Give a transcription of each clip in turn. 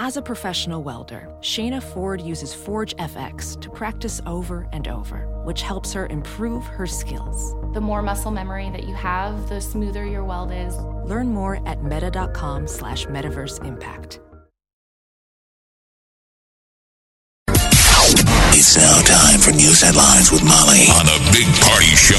As a professional welder, Shayna Ford uses Forge FX to practice over and over, which helps her improve her skills. The more muscle memory that you have, the smoother your weld is. Learn more at meta.com slash metaverse impact. It's now time for news headlines with Molly on the Big Party Show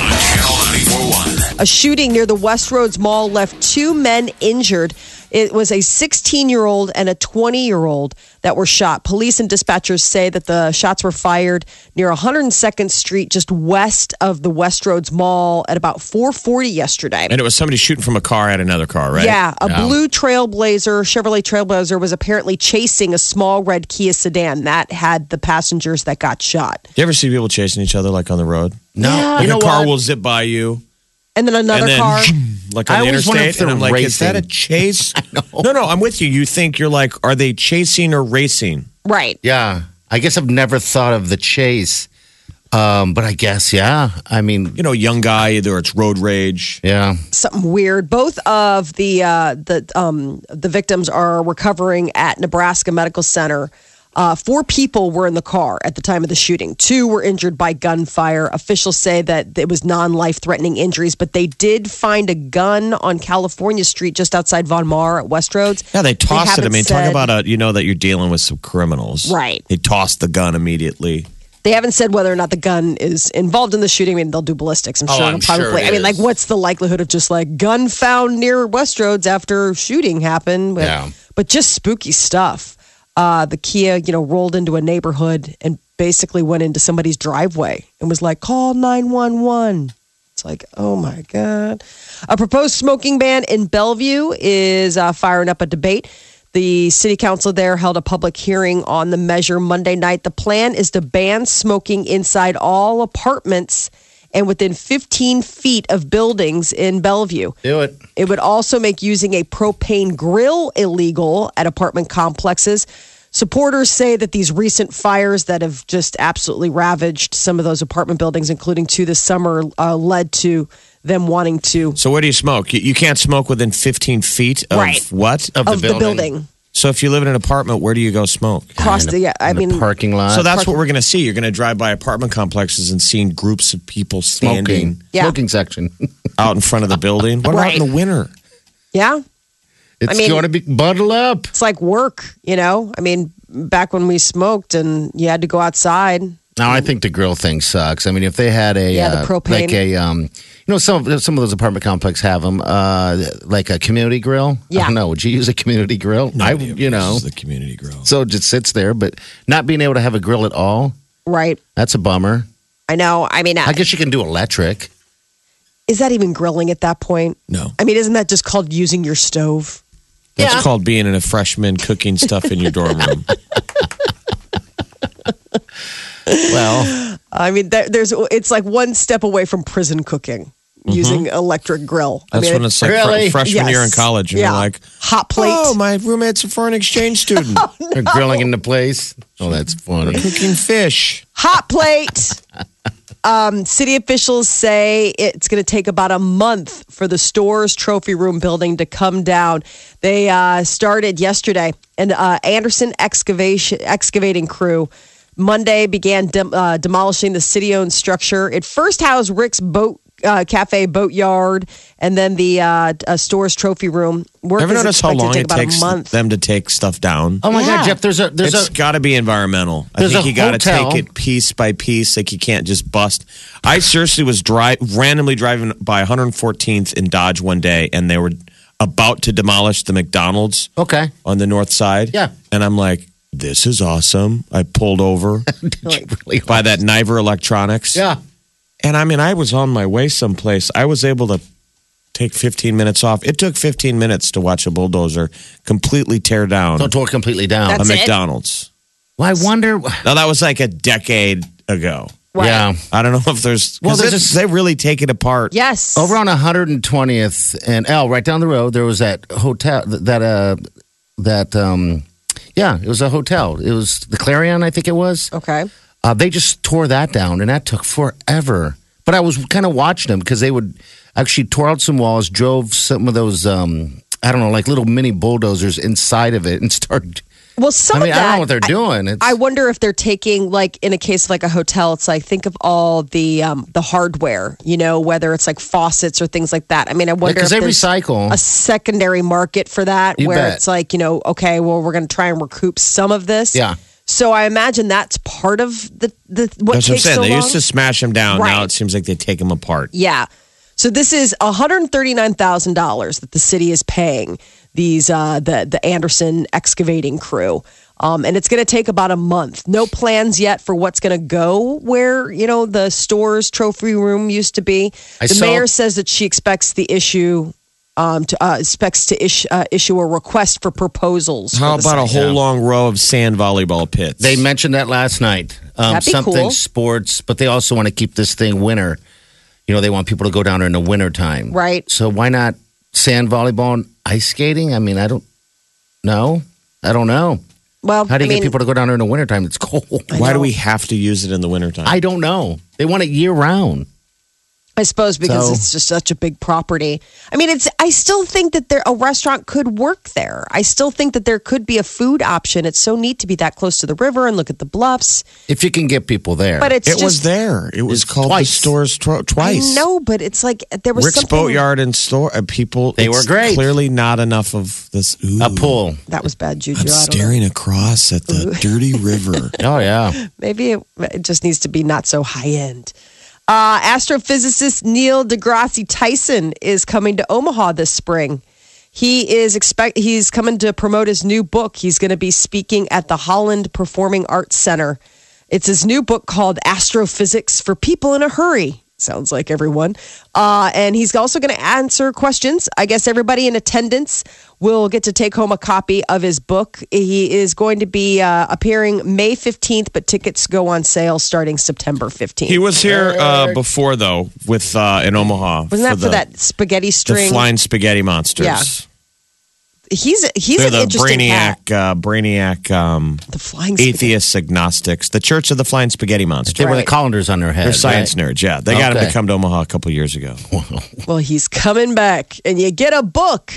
on Channel 941. A shooting near the Westroads Mall left two men injured. It was a 16 year old and a 20 year old that were shot. Police and dispatchers say that the shots were fired near 102nd Street, just west of the Westroads Mall, at about 4:40 yesterday. And it was somebody shooting from a car at another car, right? Yeah, a blue Trailblazer, Chevrolet Trailblazer, was apparently chasing a small red Kia sedan that had the passengers that got shot. You ever see people chasing each other like on the road? No, Yeah. Like you know a car what? will zip by you, And then another and then car. like on I the always wonder if interstate, and they're I'm like, is that a chase? No, no, I'm with you. You think you're like, are they chasing or racing? Right. Yeah, I guess I've never thought of the chase, um, but I guess yeah. I mean, You know, young guy, either it's road rage. yeah. something weird. Both of the uh, the um, the victims are recovering at Nebraska Medical Center. Uh, four people were in the car at the time of the shooting. Two were injured by gunfire. Officials say that it was non life threatening injuries, but they did find a gun on California Street just outside Von Maur at Westroads. Yeah, they tossed it. I mean, talk about a you know that you're dealing with some criminals, Right. They tossed the gun immediately. They haven't said whether or not the gun is involved in the shooting. I mean, they'll do ballistics. I'm Oh, sure. I'm sure probably. it I mean, like, what's the likelihood of just like gun found near Westroads after shooting happened? But, Yeah. but just spooky stuff. Uh, the Kia, you know, rolled into a neighborhood and basically went into somebody's driveway and was like, "Call nine one one." It's like, oh my god! A proposed smoking ban in Bellevue is uh, firing up a debate. The city council there held a public hearing on the measure Monday night. The plan is to ban smoking inside all apartments and within 15 feet of buildings in Bellevue. Do it. It would also make using a propane grill illegal at apartment complexes. Supporters say that these recent fires that have just absolutely ravaged some of those apartment buildings, including two this summer, uh, led to them wanting to So where do you smoke? You, you can't smoke within 15 feet of Right. what? Of, of the building So if you live in an apartment, where do you go smoke? cross In the. Yeah, I in mean, the parking lot. So that's what we're going to see. You're going to drive by apartment complexes and seeing groups of people standing smoking. Yeah. Smoking section. out in front of the building. What about in the winter? yeah, It's mean- going to be bundle up. it's like work. You know, I mean, back when we smoked and you had to go outside. Now I think the grill thing sucks. I mean, if they had a Yeah, the uh, propane. like a um, you know, some some of those apartment complexes have them, uh, like a community grill. I Yeah. don't know. Would you use a community grill? I, Nobody you know, the community grill. so it just sits there, but not being able to have a grill at all. Right. That's a bummer. I know. I mean, I guess you can do electric. is that even grilling at that point? No. I mean, isn't that just called using your stove? That's called being in a freshman cooking stuff in your dorm room. Well, I mean, there, there's it's like one step away from prison cooking using electric grill. I Mm-hmm. That's mean, when it's like Really? fr- freshman year in college, and Yeah. you're like, hot plate. "Oh, my roommate's a foreign exchange student they're grilling into place. Oh, that's funny. cooking fish." hot plate. um, city officials say it's going to take about a month for the Storz trophy room building to come down. They uh, started yesterday, and uh, Anderson excavation excavating crew. Monday began uh, demolishing the city-owned structure. It first housed Rick's boat uh, cafe, boat yard, and then the uh, uh, Storz trophy room. Work Ever is notice how long it takes them to take stuff down? Oh my Yeah. God, Jeff! There's a there's it's a got to be environmental. I There's think a you got to hotel. take it piece by piece. Like you can't just bust. I seriously was dri- randomly driving by 114th in Dodge one day, and they were about to demolish the McDonald's okay. on the north side. Yeah. and I'm like, "This is awesome." I pulled over Really by that Niver Electronics. Yeah. And I mean, I was on my way someplace. I was able to take 15 minutes off. It took 15 minutes to watch a bulldozer completely tear down Don't tore completely down. a That's it? McDonald's. well, I wonder. Now that was like a decade ago. Yeah. I don't know if there's Well, well, there's it's, this- they really take it apart. yes, Over on 120th and L, right down the road, there was that hotel that uh that um yeah, it was a hotel. It was the Clarion, I think it was. okay. Uh, they just tore that down, and that took forever. But I was kind of watching them because they would actually tore out some walls, drove some of those um, I don't know, like little mini bulldozers inside of it and start. Well, some I mean, of I don't know what they're doing. It's, I wonder if they're taking like in a case of like a hotel, it's like think of all the um, the hardware, you know, whether it's like faucets or things like that. I mean, I wonder because if they there's recycle. a secondary market for that You where bet. it's like, you know, okay, well, we're going to try and recoup some of this. Yeah. So I imagine that's part of the the what That's what I'm saying. so they long. used to smash them down. Now it seems like they take them apart. Yeah. So this is $139,000 that the city is paying these uh, the the Anderson excavating crew. Um, and it's going to take about a month. No plans yet for what's going to go where you know the Storz trophy room used to be. I the saw- mayor says that she expects the issue um, to uh, expects to issue, uh, issue a request for proposals. How the about a site. whole long row of sand volleyball pits? They mentioned that last night. Um, That'd be something cool. sports, but they also want to keep this thing winter. You know, they want people to go down there in the winter time. Right. So why not sand volleyball and ice skating? I mean, I don't know. I don't know. Well, How do you I mean, get people to go down there in the wintertime? It's cold. Why do we have to use it in the wintertime? I don't know. They want it year round. I suppose because So- it's just such a big property. I mean, it's. I still think that there a restaurant could work there. I still think that there could be a food option. It's so neat to be that close to the river and look at the bluffs. If you can get people there. But it's it just was there. It was called twice. the Storz tw- twice. No, but it's like there was Rick's something Boatyard and store uh, people. They were great. Clearly, not enough of this. Ooh, a pool. that was bad juju. I'm I don't know. staring across at the dirty river. Oh, yeah. Maybe it, it just needs to be not so high end. Uh, astrophysicist Neil deGrasse Tyson is coming to Omaha this spring. He is expect he's coming to promote his new book. He's going to be speaking at the Holland Performing Arts Center. It's his new book called Astrophysics for People in a Hurry. Sounds like everyone. Uh, and he's also going to answer questions. I guess everybody in attendance will get to take home a copy of his book. He is going to be uh, appearing May 15th, but tickets go on sale starting September 15th. He was here uh, before though, with uh, in Omaha. Wasn't that for, the, that spaghetti the string? flying spaghetti monsters? Yeah. He's he's They're an the interesting cat. brainiac, uh, brainiac um, The flying spaghetti. atheists, agnostics, the Church of the Flying Spaghetti Monster. They were the Right. colanders on their head. They're science right? nerds. Yeah, they got him Okay. to come to Omaha a couple years ago. Well, he's coming back, and you get a book.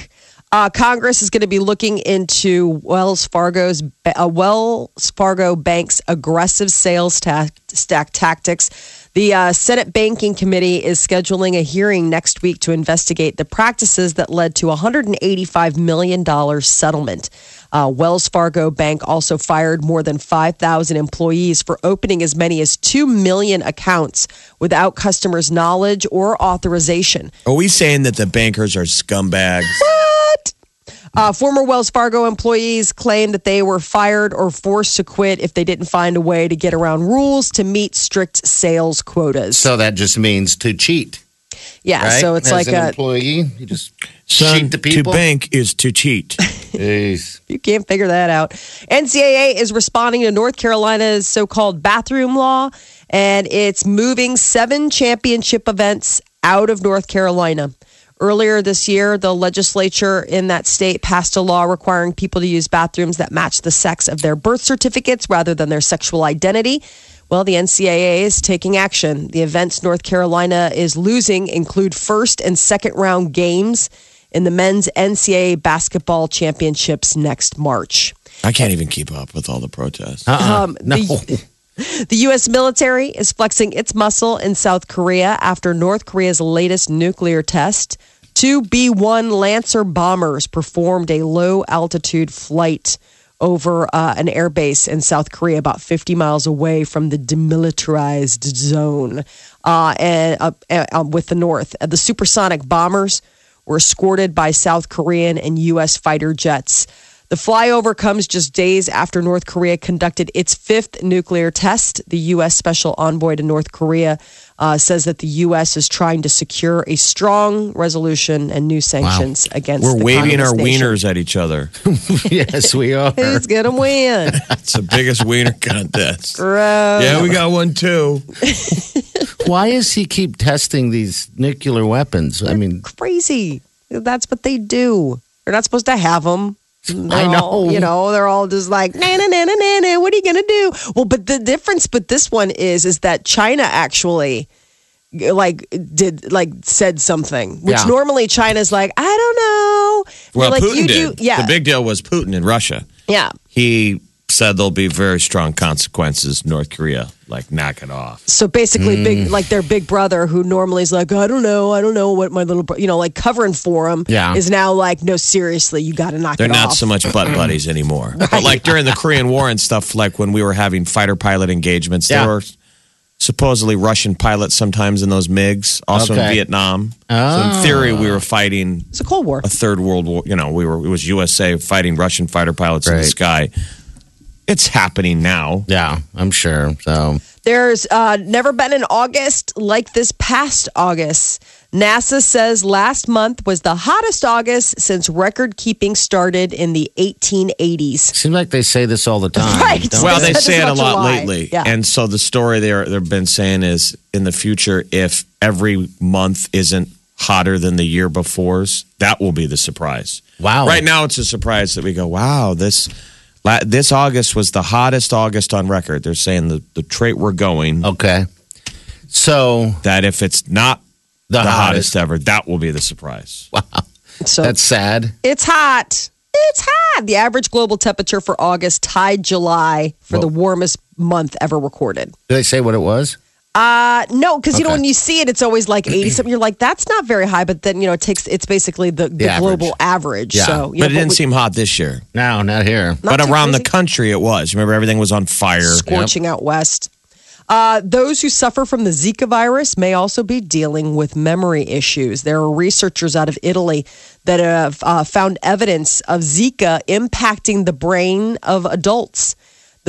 Uh, Congress is going to be looking into Wells Fargo's uh, Wells Fargo Bank's aggressive sales ta- stack tactics. The uh, Senate Banking Committee is scheduling a hearing next week to investigate the practices that led to a $185 million settlement. Uh, Wells Fargo Bank also fired more than 5,000 employees for opening as many as 2 million accounts without customers' knowledge or authorization. Are we saying that the bankers are scumbags? What? Uh, former Wells Fargo employees claim that they were fired or forced to quit if they didn't find a way to get around rules to meet strict sales quotas. So that just means to cheat. yeah, Right? so it's As like an a, employee, you just Son, cheat the to bank is to cheat. You can't figure that out. NCAA is responding to North Carolina's so called bathroom law, and it's moving seven championship events out of North Carolina. Earlier this year, the legislature in that state passed a law requiring people to use bathrooms that match the sex of their birth certificates rather than their sexual identity. Well, the NCAA is taking action. The events North Carolina is losing include first and second round games in the men's NCAA basketball championships next March. I can't even keep up with all the protests. Um, no. the, the U.S. military is flexing its muscle in South Korea after North Korea's latest nuclear test. Two B 1 Lancer bombers performed a low altitude flight over uh, an airbase in South Korea, about 50 miles away from the demilitarized zone, uh, and uh, uh, with the North. The supersonic bombers were escorted by South Korean and U.S. fighter jets. The flyover comes just days after North Korea conducted its fifth nuclear test. The U.S. Special Envoy to North Korea uh, says that the U.S. is trying to secure a strong resolution and new sanctions against. The We're the waving our nation. wieners at each other. yes, we are. Who's gonna win? It's the biggest wiener contest. Gross. Yeah, we got one too. Why does he keep testing these nuclear weapons? I mean, Crazy. That's what they do. They're not supposed to have them. I know. you know, they're all just like, na na na na na na. What are you gonna do? Well, but the difference but this one is, is that China actually like did like said something, which Yeah. normally China's like, I don't know. Well, like, Putin you did. do, yeah, The big deal was Putin in Russia. yeah. He said there'll be very strong consequences. North Korea, like, knock it off. So basically, Mm. big like their big brother, who normally is like, I don't know, I don't know what my little, bro-, you know, like covering for him, Yeah. is now like, no, seriously, you got to knock They're it not off. so much butt buddies anymore. But like during the Korean War and stuff, like when we were having fighter pilot engagements, Yeah. there were supposedly Russian pilots sometimes in those MiGs, also in Okay. Vietnam. So in theory, we were fighting It's a Cold War. a third world war. You know, we were it was USA fighting Russian fighter pilots in the sky. It's happening now. Yeah, I'm sure. So There's uh, never been an August like this past August. NASA says last month was the hottest August since record keeping started in the 1880s. seems like they say this all the time. Right. Well, They they say it a lot July. lately, Yeah. and so the story they're they've been saying is in the future, if every month isn't hotter than the year before's, that will be the surprise. Wow. Right now, it's a surprise that we go, wow, this la- this August was the hottest August on record. They're saying the the trait we're going Okay. So that if it's not the, the, hottest. hottest ever, that will be the surprise. Wow. So That's sad. it's hot. It's hot. The average global temperature for August tied July for the warmest month ever recorded. Did they say what it was? Uh no, because you know when you see it, it's always like eighty something. You're like, that's not very high, but then you know it takes. It's basically the, the, average. global average. Yeah. So, you But it didn't we- seem hot this year. No, not here. Not but too around the country, it was. Remember, everything was on fire. scorching out west. Uh, those who suffer from the Zika virus may also be dealing with memory issues. There are researchers out of Italy that have uh, found evidence of Zika impacting the brain of adults.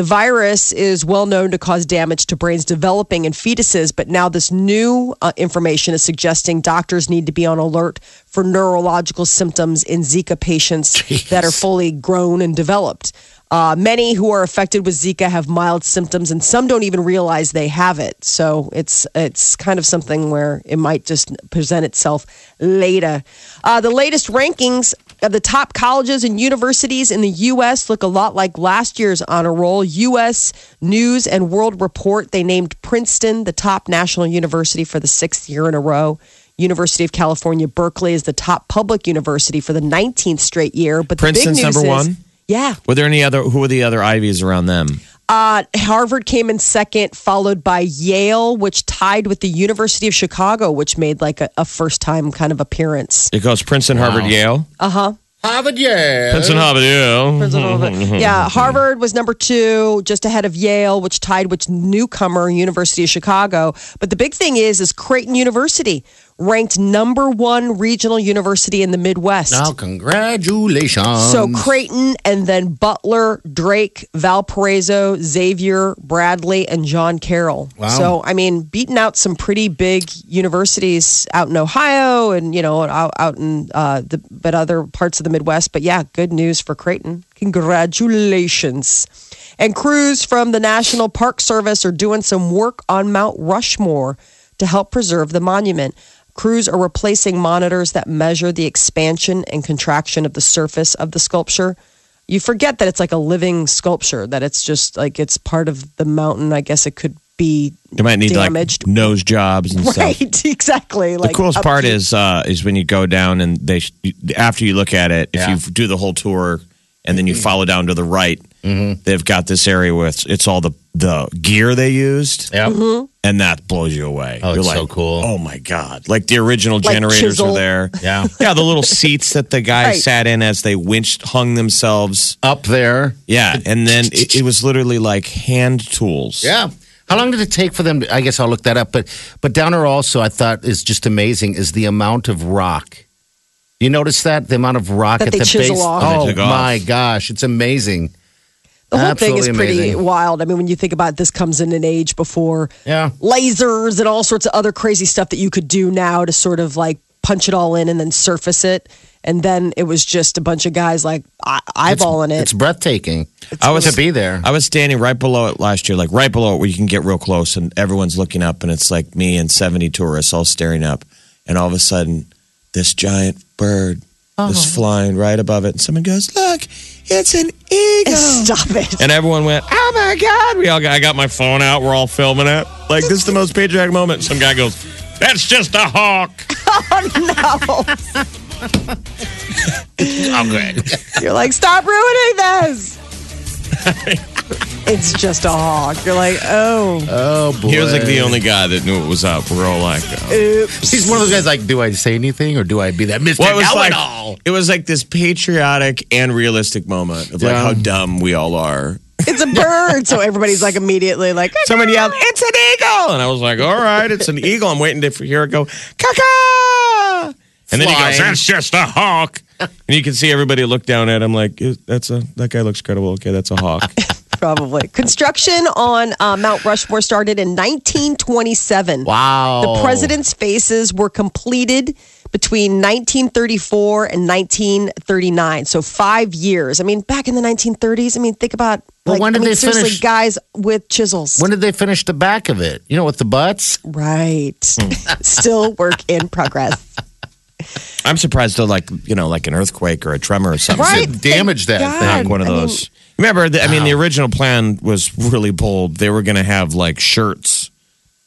The virus is well known to cause damage to brains developing in fetuses, but now this new uh, information is suggesting doctors need to be on alert for neurological symptoms in Zika patients that are fully grown and developed. Uh, many who are affected with Zika have mild symptoms, and some don't even realize they have it. So it's it's kind of something where it might just present itself later. Uh, the latest rankings Uh, the top colleges and universities in the U.S. look a lot like last year's honor roll. U.S. News and World Report they named Princeton the top national university for the sixth year in a row. University of California, Berkeley is the top public university for the 19th straight year. But the Princeton's big news number is- one? Yeah. Were there any other? Who were the other Ivies around them? Uh, Harvard came in second, followed by Yale, which tied with the University of Chicago, which made like a, a first time kind of appearance. It goes Princeton, Harvard, Yale. Uh huh. Harvard, yeah. Princeton, Harvard, Yale. yeah, Harvard was number two, just ahead of Yale, which tied with newcomer University of Chicago. But the big thing is, is Creighton University ranked number one regional university in the Midwest. Now, congratulations. So Creighton and then Butler, Drake, Valparaiso, Xavier, Bradley, and John Carroll. Wow. So I mean, beating out some pretty big universities out in Ohio and you know out, out in uh, the but other parts of the Midwest. But yeah, good news for Creighton. Congratulations. And crews from the National Park Service are doing some work on Mount Rushmore to help preserve the monument. Crews are replacing monitors that measure the expansion and contraction of the surface of the sculpture. You forget that it's like a living sculpture, that it's just like it's part of the mountain. I guess it could be You might need damaged. like nose jobs and stuff. right, exactly. The coolest part upkeep. is uh, is when you go down and they sh- after you look at it, if Yeah. you do the whole tour and then you follow down to the right, Mm-hmm. they've got this area where it's, it's all the the gear they used, Yep. Mm-hmm. and that blows you away. Oh, You're it's like, so cool. Oh my god! Like the original Like generators chisel. are there. Yeah. yeah. The little seats that the guys Right. sat in as they winched hung themselves. Up there. Yeah, and then it, it was literally like hand tools. Yeah. How long did it take for them? To, I guess I'll look that up. But but down there also, I thought is just amazing is the amount of rock. You notice that the amount of rock That at they the chisel base. off. Oh They took off. my gosh, it's amazing. The whole thing is pretty amazing. wild. I mean, when you think about it, this comes in an age before Yeah. lasers and all sorts of other crazy stuff that you could do now to sort of like punch it all in and then surface it. And then it was just a bunch of guys like eye- eyeballing it. It's it. breathtaking. I was to be there. I was standing right below it last year, like right below it, where you can get real close, and everyone's looking up, and it's like me and seventy tourists all staring up, and all of a sudden, this giant bird uh-huh. is flying right above it, and someone goes, "Look, it's an eagle!" Stop it. And everyone went, "Oh my god!" We all got, I got my phone out. We're all filming it. Like this is the most patriotic moment. Some guy goes, That's just a hawk. Oh no! Okay. You're like, stop ruining this. It's just a hawk. You're like, oh, Oh boy. He was like the only guy that knew it was up. We're all like, oh. oops. He's one of those guys. Like, do I say anything or do I be that Mister Well, it was like Know-it-all? it was like this patriotic and realistic moment of like Yeah. how dumb we all are. It's a bird. So everybody's like immediately like, Someone yelled, "It's an eagle!" And I was like, "All right, it's an eagle." I'm waiting to hear it go, "Caca!" And then he goes, Flying. "That's just a hawk." And you can see everybody look down at him like, "Is- "That's a that guy looks credible." Okay, that's a hawk. probably. Construction on uh, Mount Rushmore started in 1927. Wow. The president's faces were completed between 1934 and 1939. So five years. I mean, back in the 1930s. I mean, think about Well, like when I did mean, they seriously, finish- guys with chisels. When did they finish the back of it? You know, with the butts. right. Hmm. Still work in progress. I'm surprised though, like you know, like an earthquake or a tremor or something. Right. Damage that Thank thing. Like one of I mean- those. Remember, the, I mean, the original plan was really bold. They were going to have like shirts.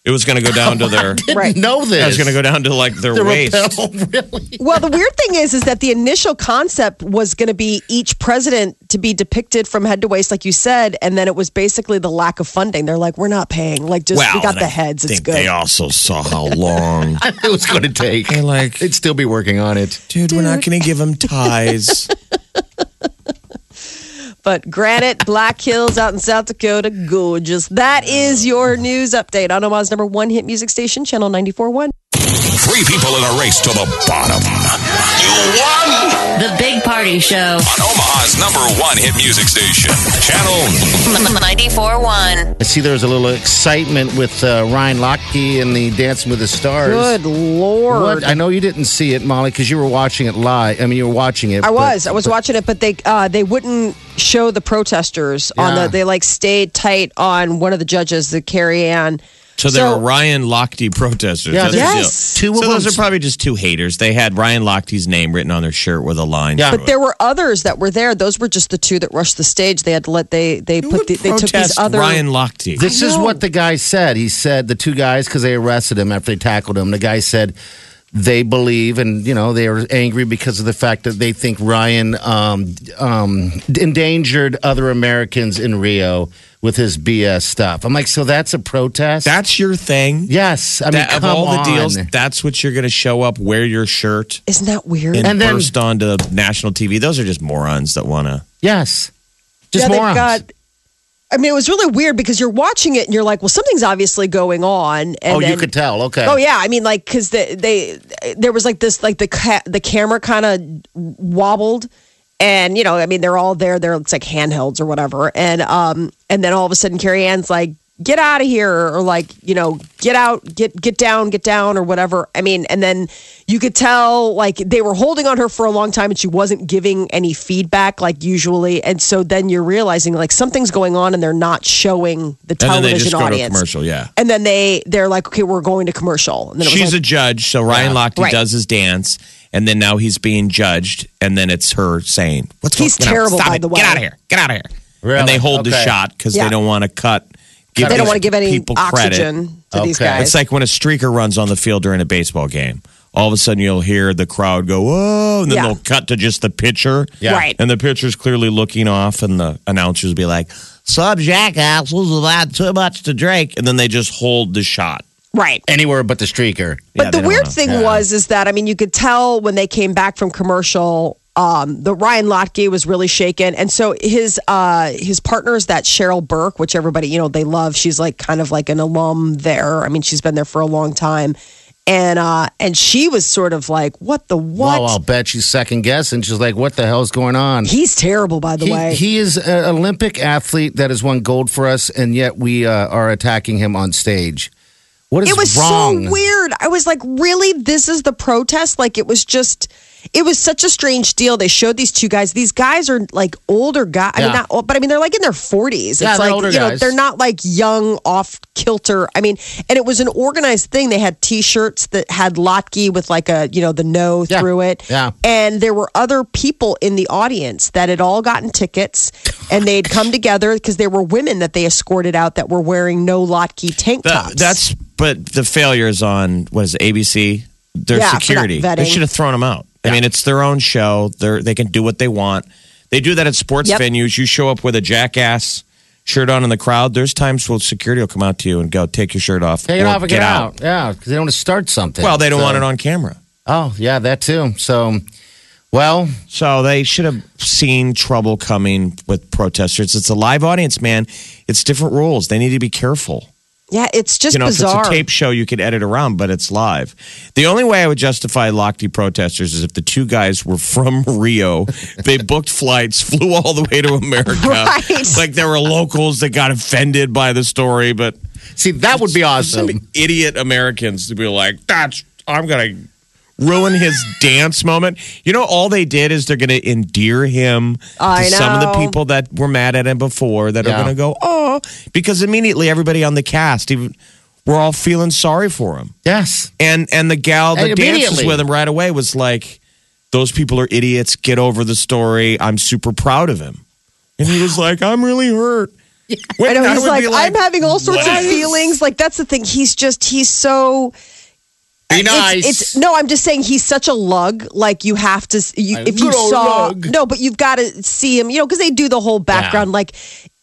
It was going to go down to their. Didn't Right. know this. It was going to go down to like their the waist. rappel, really? Well, the weird thing is, is that the initial concept was going to be each president to be depicted from head to waist, like you said, and then it was basically the lack of funding. They're like, we're not paying. Like, just we got and the I heads. It's think good. They also saw how long. it was going to take. They're like, They'd still be working on it. dude, we're not going to give them ties. But Granite, Black Hills out in South Dakota, gorgeous. That is your news update on Omaha's number one hit music station, Channel 94.1. Three people in a race to the bottom. You won The Big Party Show. on Omaha's number one hit music station, Channel 94.1. I see there was a little excitement with uh, Ryan Lochte and the Dancing with the Stars. Good Lord. What? I know you didn't see it, Molly, because you were watching it live. I mean, you were watching it. I but- was. I was watching it, but they uh, they wouldn't show the protesters on the. They like stayed tight on one of the judges, the Carrie Ann. So there were Ryan Lochte protesters. Yeah, Yes. deal. Two of so those are probably just two haters. They had Ryan Lochte's name written on their shirt with a line. Yeah. through But it. there were others that were there. Those were just the two that rushed the stage. They had to let they they Who put the, they took these other Ryan Lochte. This is what the guy said. He said the two guys because they arrested him after they tackled him. The guy said they believe and you know they are angry because of the fact that they think Ryan um, um, endangered other Americans in Rio with his BS stuff. I'm like, so that's a protest? That's your thing. yes. I mean, That, of come all the deals, that's what you're going to show up, wear your shirt, Isn't that weird? and, And then- burst onto national TV. Those are just morons that want to. Yes, just yeah, morons. they've got. I mean, it was really weird because you're watching it and you're like, well, something's obviously going on. And oh, you could tell. Okay. Oh yeah, I mean, like because they, they there was like this like the ca- the camera kind of wobbled, and you know, I mean, they're all there. They're it's like handhelds or whatever, and um, and then all of a sudden, Carrie Ann's like, "Get out of here," or like, you know, "Get out, get get down, get down," or whatever. I mean, and then you could tell like they were holding on her for a long time, and she wasn't giving any feedback like usually, and so then you're realizing like something's going on, and they're not showing the television And then they just go to a audience. commercial. Yeah. And then they they're like, okay, we're going to commercial. And then She's like, a judge, so Ryan Lochte Right. does his dance, and then now he's being judged, and then it's her saying, "What's He's going on? terrible, Stop by it. the way. Get out of here! Get out of here!" Really? And they hold the shot because Yeah. they don't want to cut. Give they don't want to give any people credit. oxygen to these guys. It's like when a streaker runs on the field during a baseball game. All of a sudden, you'll hear the crowd go, "Whoa!" and then Yeah. they'll cut to just the pitcher. Yeah. Right. And the pitcher's clearly looking off, and the announcers will be like, "Some jackass was allowed too much to drink," and then they just hold the shot. Right. Anywhere but the streaker. But Yeah, the weird wanna- thing was is that I mean you could tell when they came back from commercial um, the Ryan Lochte was really shaken, and so his uh, his partner is that Cheryl Burke, which everybody you know they love. She's like kind of like an alum there. I mean, she's been there for a long time, and uh, and she was sort of like, "What the what?" Wow, I'll bet she's second guessing. She's like, what the hell's going on? He's terrible, by the He, way. he is an Olympic athlete that has won gold for us, and yet we uh, are attacking him on stage. What is it was wrong? so weird. I was like, really? This is the protest? Like, it was just, it was such a strange deal. They showed these two guys. These guys are like older guys. I mean, not old, but I mean, they're like in their 40s. Yeah, it's like, older you know, guys. they're not like young, off kilter. I mean, and it was an organized thing. They had t shirts that had Lochte with like a, you know, the no Yeah. through it. Yeah. And there were other people in the audience that had all gotten tickets and they'd come together because there were women that they escorted out that were wearing no Lochte tank That- tops. that's but the failure is on what is it, ABC? Their Yeah, for security. They vetting. should have thrown them out. I mean, it's their own show. They they can do what they want. They do that at sports Yep. venues. You show up with a jackass shirt on in the crowd. There's times where security will come out to you and go, "Take your shirt off, Take it or off and get, out. Yeah, because they don't want to start something. Well, they don't So- want it on camera. Oh, yeah, that too. So, well, So they should have seen trouble coming with protesters. It's a live audience, man. It's different rules. They need to be careful. Yeah, it's just you know, bizarre. if it's a tape show, you could edit around, but it's live. The only way I would justify Lochte protesters is if the two guys were from Rio. they booked flights, flew all the way to America. Right. Like there were locals that got offended by the story, but see, that would be awesome. some idiot Americans to be like, "That's I'm gonna ruin his dance moment." You know, all they did is they're gonna endear him I to some of the people that were mad at him before that Yeah. are gonna go, "Oh," because immediately everybody on the cast, even we're all feeling sorry for him, Yes. and and the gal that dances with him right away was like, "Those people are idiots. Get over the story. I'm super proud of him," and he was like, "I'm really hurt." When I know I he's would like, be I'm having all sorts "What?" of feelings. Like that's the thing. He's just he's so. Be nice. It's, no, I'm just saying he's such a lug. Like you have to, you, if you saw, lug. no, but you've got to see him. You know, because they do the whole background. Like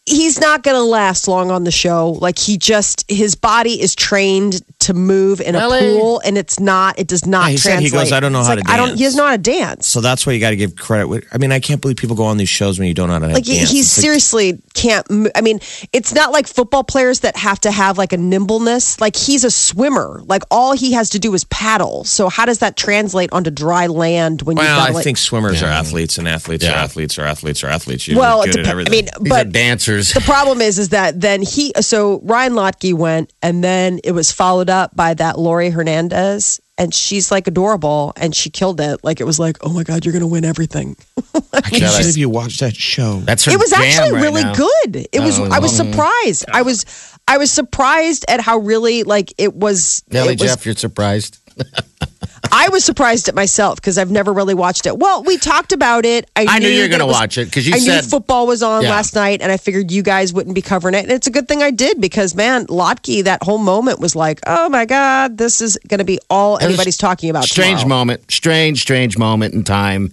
he's not going to last long on the show. Like he just his body is trained to move in Really? a pool, and it's not. It does not Yeah, he said he translate. goes, "I don't know It's how like, to I don't. He dance." doesn't know how to dance. So that's why you got to give credit. I mean, I can't believe people go on these shows when you don't know how to like he, dance. he It's like- seriously can't mo- i mean it's not like football players that have to have like a nimbleness like he's a swimmer like all he has to do is paddle so how does that translate onto dry land when Well, you've got I like, think swimmers are athletes, and athletes are Yeah. athletes are athletes are athletes. You're well it good at dep- i everything. mean These are but dancers. the problem is is that then he so ryan lochte went and then it was followed up by that laurie hernandez and she's like adorable and she killed it like it was like oh my god you're gonna win everything I can't Yeah, believe you watched that show. That's her it was jam actually right really now. good. It was. Oh, I was surprised. I was. I was surprised at how really like it was. Nelly it was Jeff, you're surprised. I was surprised at myself because I've never really watched it. Well, we talked about it. I, I knew you were gonna was- watch it, 'cause you I said- knew football was on Yeah. last night, and I figured you guys wouldn't be covering it. And it's a good thing I did because man, Lochte, that whole moment was like, oh my god, this is going to be all was anybody's talking about. Strange tomorrow. moment. Strange, strange moment in time.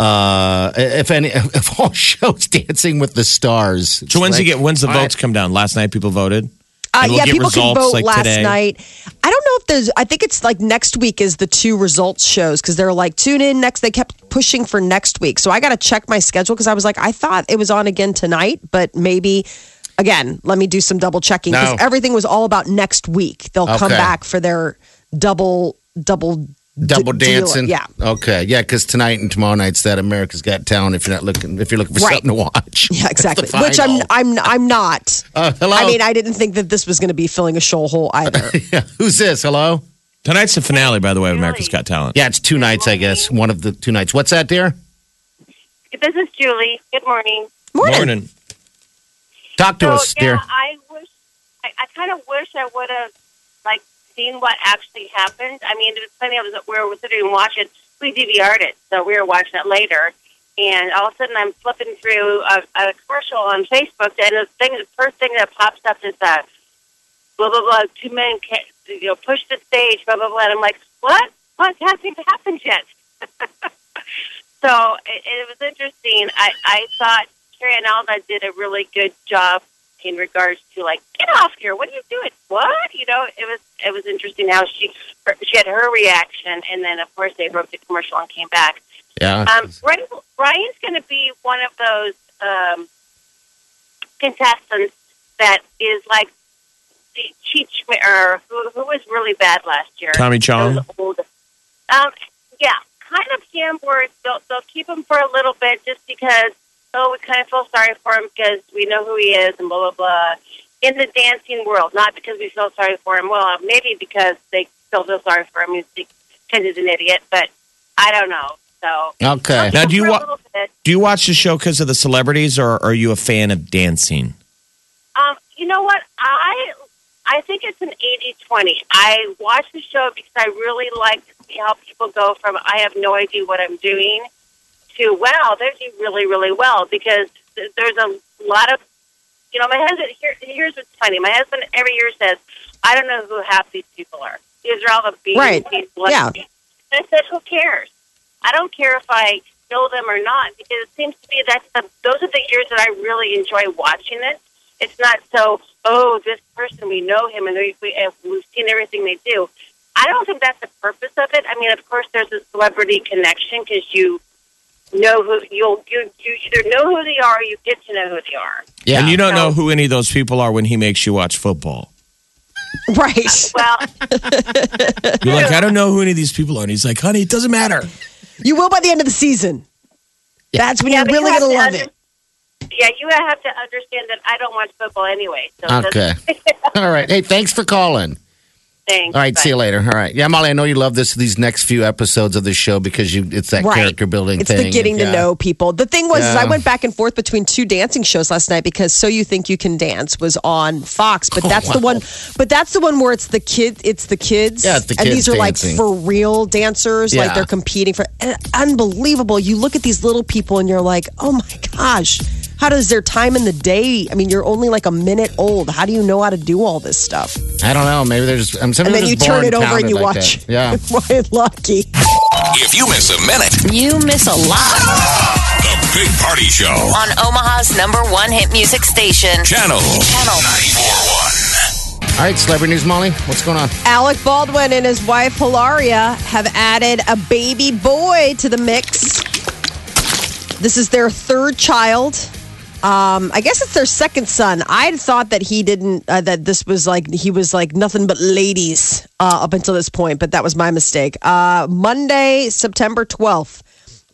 Uh, if any, if all shows Dancing with the Stars. So when's Like, he get? When's the votes right. come down? Last night people voted. Uh, we'll yeah, people can vote like, last today. night. I don't know if there's. I think it's like next week is the two results shows because they're like tune in next. They kept pushing for next week, so I got to check my schedule because I was like, I thought it was on again tonight, but maybe. Again, let me do some double checking because No. everything was all about next week. They'll come back for their double, double, Double d- deal. dancing. Yeah, Okay. Yeah, because tonight and tomorrow night's that America's Got Talent. If you're not looking, if you're looking for Right. something to watch. yeah, That's the exactly. Which I'm. I'm, I'm not. Uh, hello. I mean, I didn't think that this was going to be filling a show hole either. yeah. Who's this? Hello. Tonight's the finale, by the way, of America's Got Talent. Yeah, it's two nights, I guess. One of the two nights. What's that, dear? This is Julie. Good morning. Morning. Talk to so us, yeah, dear. I wish I, I kind of wish I would have like seen what actually happened. I mean, it was funny. I was we were sitting and watching. We DVR'd it, so we were watching it later. And all of a sudden, I'm flipping through a, a commercial on Facebook, and the thing, the first thing that pops up is that blah blah blah. Two men, ca- you know, push the stage, blah blah blah. And I'm like, what? What hasn't happened yet? so it, it was interesting. I I thought Carrie Ann Inaba did a really good job in regards to like, get off here! What are you doing? What? You know, it was it was interesting how she she had her reaction, and then of course they broke the commercial and came back. Yeah. Um, Ryan, Ryan's going to be one of those um, contestants that is like the Cheech or who, who was really bad last year. Tommy Chong? Old- Um, yeah, kind of him. Where they'll they'll keep him for a little bit just because oh we kind of feel sorry for him because we know who he is and blah blah blah. In the dancing world, not because we feel sorry for him. Well, maybe because they still feel sorry for him because he's an idiot. But I don't know. So Okay. Now, do you for wa- do you watch the show because of the celebrities, or are you a fan of dancing? Um, you know what? I I think it's an 80-20. I watch the show because I really like to see how people go from I have no idea what I'm doing to wow, they do really, really well because there's a lot of you know, my husband here here's what's funny. My husband every year says, I don't know who half these people are. These are all the beating Right. people. Yeah. And I said, who cares? I don't care if I know them or not because it seems to me that the, those are the years that I really enjoy watching it. It's not so, oh, this person, we know him and we, we, and we've seen everything they do. I don't think that's the purpose of it. I mean, of course, there's a celebrity connection because you know who you'll you you either know who they are or you get to know who they are. Yeah. And you don't know who any of those people are when he makes you watch football. Right. Well, You're like, I don't know who any of these people are. And he's like, honey, it doesn't matter. You will by the end of the season. That's when Yeah, you're but you really have going to to love under- it. yeah, you have to understand that I don't watch football anyway. So Okay. All right. Hey, thanks for calling. Thanks. All right, Bye. see you later. All right, yeah, Molly, I know you love this these next few episodes of the show because you it's that Right. character building It's thing. the getting to Yeah. know people. The thing was, Yeah. I went back and forth between two dancing shows last night because So You Think You Can Dance was on Fox, but Oh, that's the one. But that's the one where it's the kid. It's the kids. Yeah, it's the and kids these are dancing. like for real dancers. Yeah. Like they're competing for. unbelievable. You look at these little people and you're like, oh my gosh. How does their time in the day? I mean, you're only like a minute old. How do you know how to do all this stuff? I don't know. Maybe there's. I'm And then you turn it over and you watch. Yeah. Boy, lucky. If you miss a minute, You miss a lot The Big Party Show. on Omaha's number one hit music station. Channel Channel 94.1. All right, celebrity news, Molly. What's going on? Alec Baldwin and his wife Hilaria have added a baby boy to the mix. This is their third child. Um, I guess it's their second son. I had thought that he didn't, uh, that this was like, he was like nothing but ladies uh, up until this point, but that was my mistake. Uh, Monday, September 12th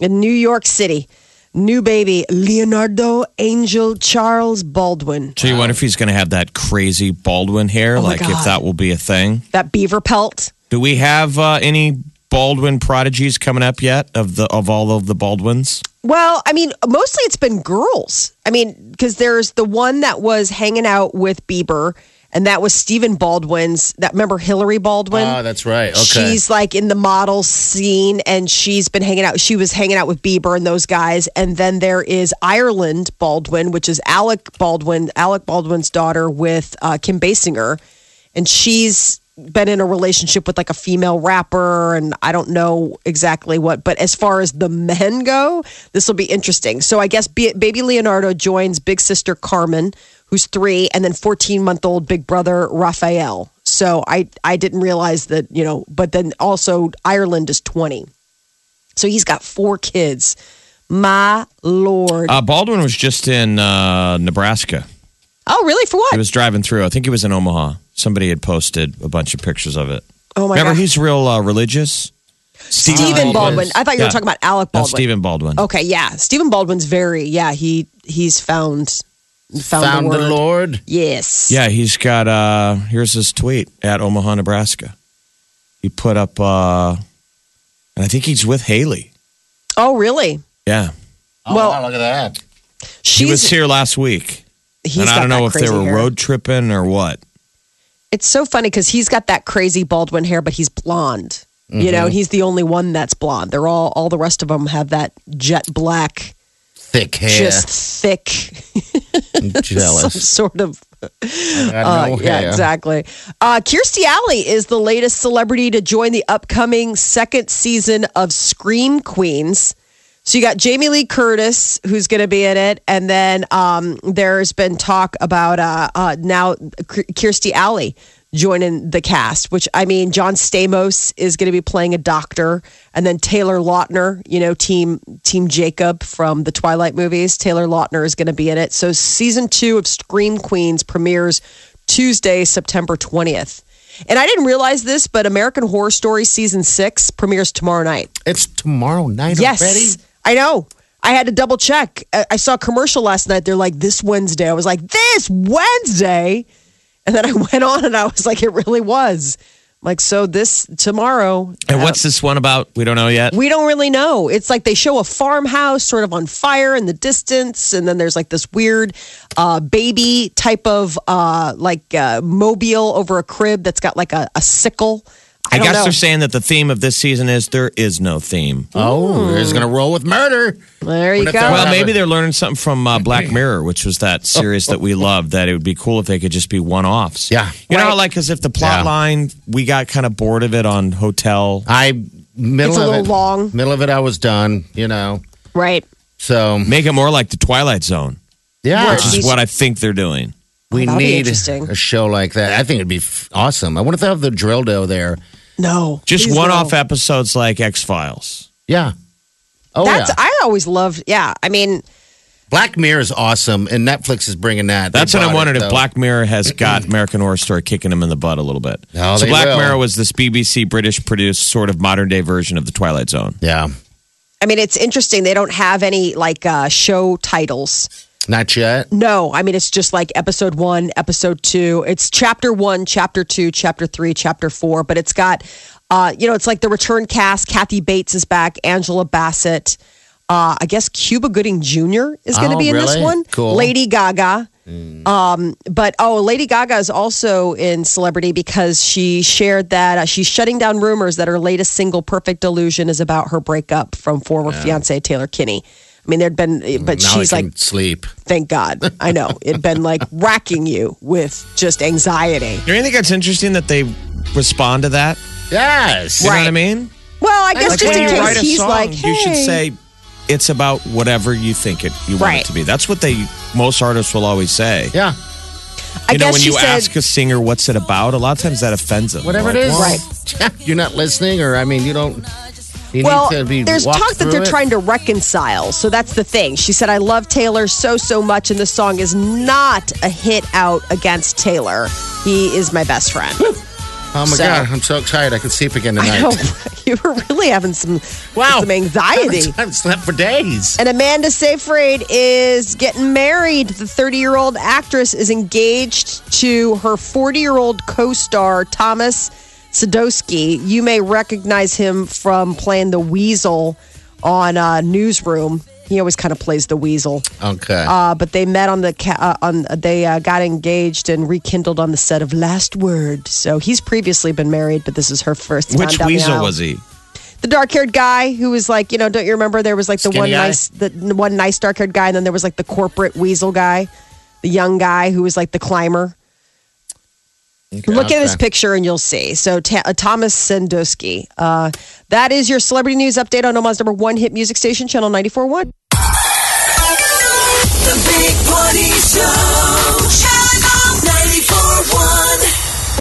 in New York City. New baby, Leonardo Angel Charles Baldwin. So you wonder if he's going to have that crazy Baldwin hair, Oh like if that will be a thing. That beaver pelt. Do we have uh, any Baldwin prodigies coming up yet of the of all of the Baldwins? Well, I mean, mostly it's been girls. I mean, because there's the one that was hanging out with Bieber, and that was Stephen Baldwin's. That remember Hillary Baldwin? Oh, that's right. Okay. She's like in the model scene, and she's been hanging out. She was hanging out with Bieber and those guys. And then there is Ireland Baldwin, which is Alec Baldwin, Alec Baldwin's daughter with uh, Kim Basinger, and she's been in a relationship with like a female rapper, and I don't know exactly what. But as far as the men go, this will be interesting. So I guess B- baby Leonardo joins big sister Carmen, who's three, and then fourteen month old big brother Raphael. So I I didn't realize that you know, but then also Ireland is twenty, so he's got four kids. My lord! Uh, Baldwin was just in uh, Nebraska. oh, really? For what? He was driving through. I think he was in Omaha. Somebody had posted a bunch of pictures of it. Oh my Remember, god! he's real uh, religious. Stephen Baldwin. I thought you were talking about Alec No, Baldwin. Stephen Baldwin. Okay, yeah. Stephen Baldwin's very yeah, he he's found found, Found the, the. Lord. Yes. Yeah, he's got. uh Here's his tweet at Omaha, Nebraska. He put up, uh and I think he's with Hailey. Oh, really? Yeah, Oh, Well- wow, look at that. he was here last week, he's and I don't know if they were hair. road tripping or what. It's so funny because he's got that crazy Baldwin hair, but he's blonde. You know, he's the only one that's blonde. They're all all the rest of them have that jet black, Thick hair. just thick, I'm some jealous. sort of Uh, no yeah, hair. exactly. Uh, Kirstie Alley is the latest celebrity to join the upcoming second season of Scream Queens. So you got Jamie Lee Curtis, who's going to be in it, and then um, there's been talk about uh, uh, now Kirstie Alley joining the cast. Which I mean, John Stamos is going to be playing a doctor, and then Taylor Lautner, you know, Team Team Jacob from the Twilight movies. Taylor Lautner is going to be in it. So season two of Scream Queens premieres Tuesday, September twentieth. And I didn't realize this, but American Horror Story season six premieres tomorrow night. It's tomorrow night Yes, already. I know. I had to double check. I saw a commercial last night. They're like, this Wednesday. I was like, this Wednesday? And then I went on and I was like, it really was. Like, so this tomorrow. And uh, what's this one about? We don't know yet. we don't really know. It's like they show a farmhouse sort of on fire in the distance, and then there's like this weird uh, baby type of uh, like uh, mobile over a crib that's got like a, a sickle I, don't guess know. they're saying that the theme of this season is there is no theme. Oh, they're gonna roll with murder. There you go. Well, have maybe they're learning something from uh, Black Mirror, which was that series that we loved. That it would be cool if they could just be one-offs. Yeah. you know, Right. how, like as if the plot Yeah. line we got kind of bored of it on Hotel. I middle It's a of little it, long. Middle of it, I was done. You know, right. so Make it more like the Twilight Zone, yeah, which is what I think they're doing. we That'll need a show like that. I think it'd be f- awesome. I wonder if they have the drill dough there. No. Just one-off no. episodes like X Files. Yeah. Oh That's yeah. I always loved. Yeah, I mean, Black Mirror is awesome, and Netflix is bringing that. They That's what I'm bought it, wondering if though. Black Mirror has got American Horror Story kicking them in the butt a little bit. No, so they Black will. Mirror was this BBC British produced sort of modern day version of the Twilight Zone. Yeah, I mean, it's interesting. They don't have any like uh, show titles. Not yet. No, I mean it's just like episode one, episode two. It's chapter one, chapter two, chapter three, chapter four. But it's got, uh, you know, it's like the return cast. Kathy Bates is back. Angela Bassett. Uh, I guess Cuba Gooding Jr. is going to Oh, be in this one. Cool. Lady Gaga. Um, but oh, Lady Gaga is also in celebrity because she shared that uh, she's shutting down rumors that her latest single, "Perfect Illusion," is about her breakup from former fiance Taylor Kinney. I mean, there'd been, but mm, now she's I like, sleep. Thank God. I know. It'd been like racking you with just anxiety. Do you think that's interesting that they respond to that? Yes. You know what I mean? Well, I guess Like just in you write case a he's song, like, you should say it's about whatever you think it you want Right. it to be. That's what they most artists will always say. Yeah. I you know, guess when you said, ask a singer what's it about, a lot of times that offends them. Whatever Like, it is. well, Right. You're not listening, or I mean, you don't. Well, need to be there's talk that they're it. trying to reconcile. So that's the thing. She said, I love Taylor so, so much, and the song is not a hit out against Taylor. He is my best friend. Oh my So- god, I'm so excited! I can sleep again tonight. Know. You were really having some, Wow, some anxiety. I haven't slept for days. And Amanda Seyfried is getting married. The 30 year old actress is engaged to her 40 year old co star, Thomas Sadowski. You may recognize him from playing the Weasel on uh, Newsroom. He always kind of plays the Weasel. Okay. Uh, but they met on the ca- uh, on they uh, got engaged and rekindled on the set of Last Word. So he's previously been married, but this is her first time which down the weasel aisle was he? the dark haired guy who was like, you know, don't you remember there was like the Skinny one guy? nice, the one nice dark haired guy, and then there was like the corporate weasel guy, the young guy who was like the climber. Look at this picture and you'll see. So Ta- uh, Thomas Sandusky. Uh, that is your celebrity news update on Omaha's number one hit music station, Channel 94.1. The Big Party Show. Channel 94.1.